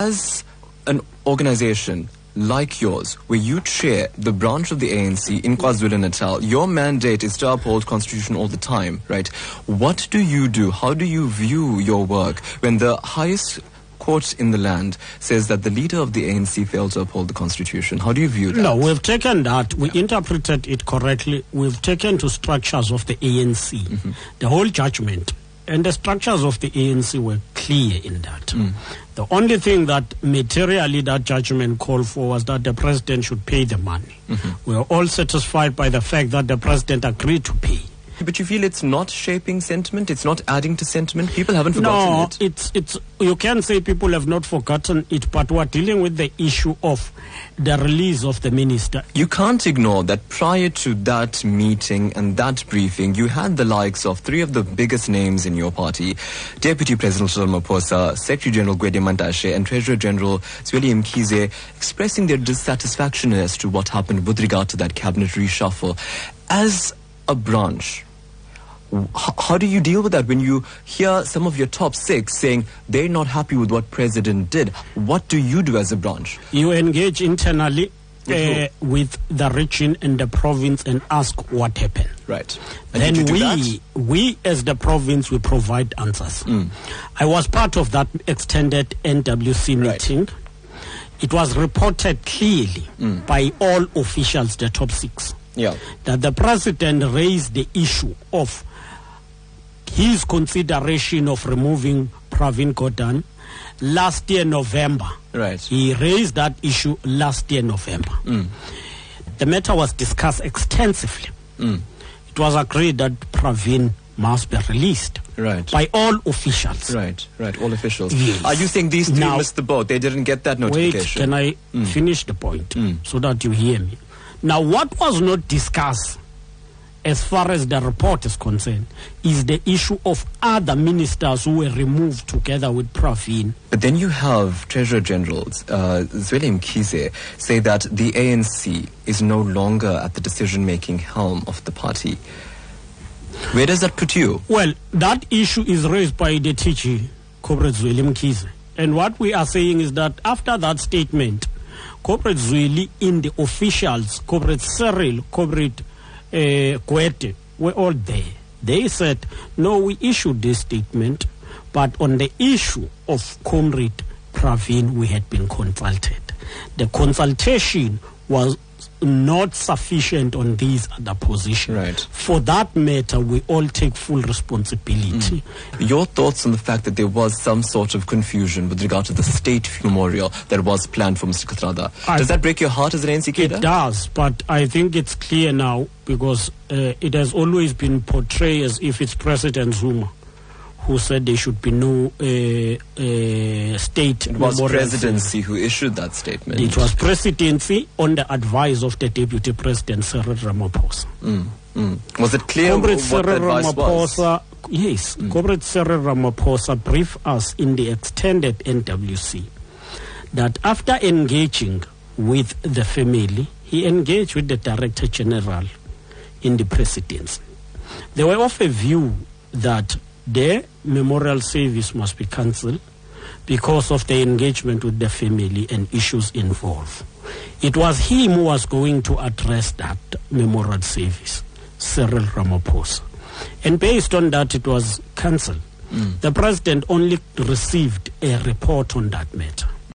As an organization like yours, where you chair the branch of the ANC in KwaZulu-Natal, your mandate is to uphold constitution all the time, right? What do you do? How do you view your work when the highest court in the land says that the leader of the ANC failed to uphold the constitution? How do you view that? No, we've taken that, we interpreted it correctly. We've taken to structures of the ANC, Mm-hmm. the whole judgment. And the structures of the ANC were clear in that. Mm. The only thing that materially that judgment called for was that the president should pay the money. Mm-hmm. We are all satisfied by the fact that the president agreed to pay. But you feel it's not shaping sentiment? It's not adding to sentiment? People haven't forgotten no, it. it's it's you can say people have not forgotten it, but we're dealing with the issue of the release of the minister. You can't ignore that prior to that meeting and that briefing, you had the likes of three of the biggest names in your party Deputy President Ramaphosa, Secretary General Gwede Mantashe, and Treasurer General Zweli Mkhize expressing their dissatisfaction as to what happened with regard to that cabinet reshuffle. As a branch, how do you deal with that when you hear some of your top six saying they're not happy with what president did? What do you do as a branch? You engage internally With uh, with the region and the province and ask what happened. Right. And then did you do we, that? Mm. we as the province, we provide answers. I was part of that extended NWC Right. meeting. It was reported clearly Mm. by all officials, the top six, Yeah. that the president raised the issue of his consideration of removing Pravin Gordhan last year November. Right. He raised that issue last year November. Mm. The matter was discussed extensively. Mm. It was agreed that Pravin must be released Right. by all officials. Right, right. All officials. Yes. Are you saying these three Now- missed the boat? They didn't get that notification? Wait, can I Mm. finish the point Mm. so that you hear me? Now, what was not discussed as far as the report is concerned is the issue of other ministers who were removed together with Pravin. But then you have Treasurer Generals uh, Zweli Mkhize say that the ANC is no longer at the decision-making helm of the party. Where does that put you? Well, that issue is raised by the TG, Comrade Zweli Mkhize. And what we are saying is that after that statement, Comrade Zweli in the officials, Comrade Cyril, Comrade uh, Gwede, were all there. They said, no, we issued this statement, but on the issue of Comrade Pravin, we had been consulted. The consultation was not sufficient on these other positions. Right. For that matter, we all take full responsibility. Your thoughts on the fact that there was some sort of confusion with regard to the state memorial that was planned for Mr. Kathrada. Does that break your heart as an ANC It does, but I think it's clear now because uh, it has always been portrayed as if it's President Zuma who said there should be no uh, uh, state It was presidency who issued that statement. It was presidency on the advice of the deputy president Cyril Ramaphosa. Mm, mm. Was it clear Comrade what the Cyril advice was? Ramaphosa, yes, Comrade Cyril Ramaphosa briefed us in the extended NWC that after engaging with the family, he engaged with the Director General in the presidency. They were of a view that their memorial service must be cancelled because of the engagement with the family and issues involved. It was him who was going to address that memorial service, Cyril Ramaphosa. And based on that, it was cancelled. Mm. The president only received a report on that matter.